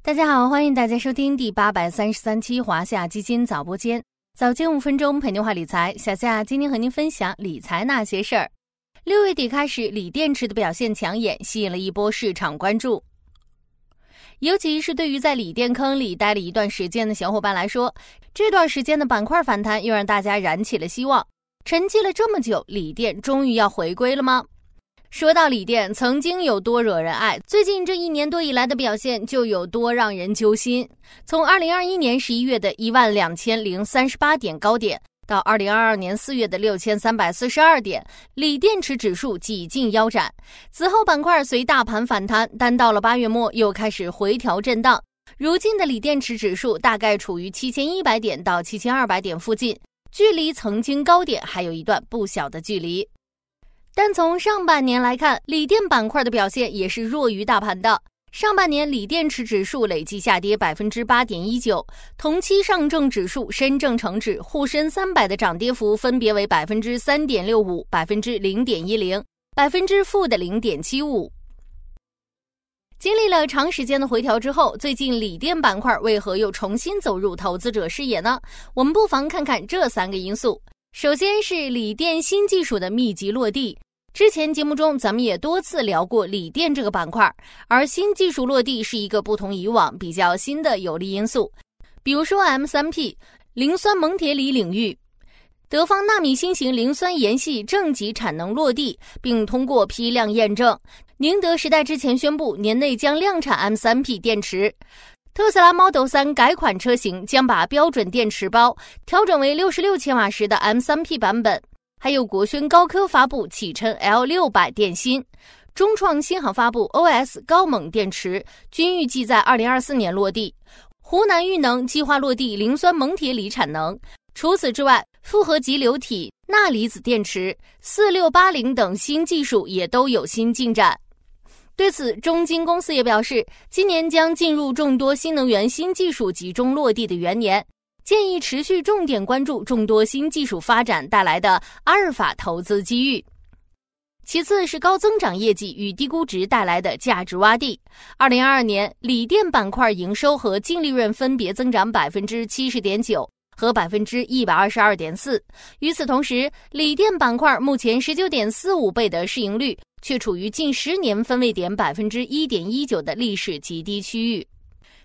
大家好，欢迎大家收听第八百三十三期华夏基金早播间，早间五分钟陪您话理财。小夏今天和您分享理财那些事儿。六月底开始，锂电池的表现抢眼，吸引了一波市场关注。尤其是对于在锂电坑里待了一段时间的小伙伴来说，这段时间的板块反弹又让大家燃起了希望。沉寂了这么久，锂电终于要回归了吗？说到锂电，曾经有多惹人爱，最近这一年多以来的表现就有多让人揪心。从二零二一年十一月的一万两千零三十八点高点，到二零二二年四月的六千三百四十二点，锂电池指数几近腰斩。此后板块随大盘反弹，但到了八月末又开始回调震荡。如今的锂电池指数大概处于七千一百点到七千二百点附近，距离曾经高点还有一段不小的距离。但从上半年来看，锂电板块的表现也是弱于大盘的。上半年锂电池指数累计下跌百分之八点一九，同期上证指数、深证成指、沪深三百的涨跌幅分别为百分之三点六五、百分之零点一零、百分之负的零点七五。经历了长时间的回调之后，最近锂电板块为何又重新走入投资者视野呢？我们不妨看看这三个因素。首先是锂电新技术的密集落地。之前节目中，咱们也多次聊过锂电这个板块，而新技术落地是一个不同以往、比较新的有利因素。比如说 M3P 磷酸锰铁锂领域，德方纳米新型磷酸盐系正极产能落地，并通过批量验证。宁德时代之前宣布，年内将量产 M3P 电池。特斯拉 Model 3改款车型将把标准电池包调整为六十六千瓦时的 M3P 版本。还有国轩高科发布启辰 L 六百电芯，中创新航发布 OS 高锰电池，均预计在二零二四年落地。湖南裕能计划落地磷酸锰铁锂产能。除此之外，复合级流体钠离子电池、四六八零等新技术也都有新进展。对此，中金公司也表示，今年将进入众多新能源新技术集中落地的元年。建议持续重点关注众多新技术发展带来的阿尔法投资机遇。其次是高增长业绩与低估值带来的价值洼地。二零二二年，锂电板块营收和净利润分别增长百分之七十点九和百分之一百二十二点四。与此同时，锂电板块目前十九点四五倍的市盈率，却处于近十年分位点百分之一点一九的历史极低区域。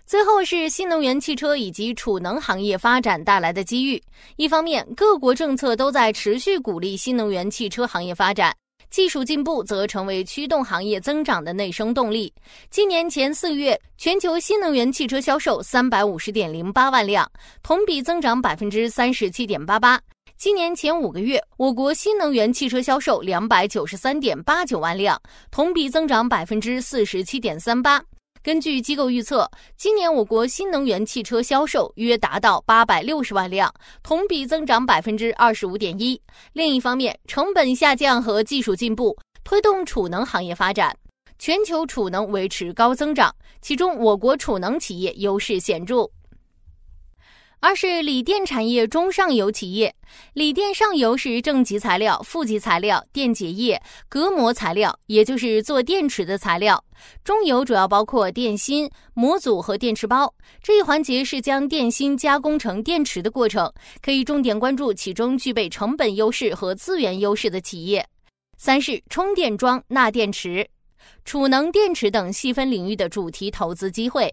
最后是新能源汽车以及储能行业发展带来的机遇。一方面，各国政策都在持续鼓励新能源汽车行业发展，技术进步则成为驱动行业增长的内生动力。今年前四月，全球新能源汽车销售三百五十点零八万辆，同比增长百分之三十七点八八。今年前五个月，我国新能源汽车销售两百九十三点八九万辆，同比增长百分之四十七点三八。根据机构预测，今年我国新能源汽车销售约达到八百六十万辆，同比增长百分之二十五点一。另一方面，成本下降和技术进步推动储能行业发展，全球储能维持高增长，其中我国储能企业优势显著。二是锂电产业中上游企业，锂电上游是正极材料、负极材料、电解液、隔膜材料，也就是做电池的材料；中游主要包括电芯、模组和电池包。这一环节是将电芯加工成电池的过程，可以重点关注其中具备成本优势和资源优势的企业。三是充电桩、钠电池、储能电池等细分领域的主题投资机会。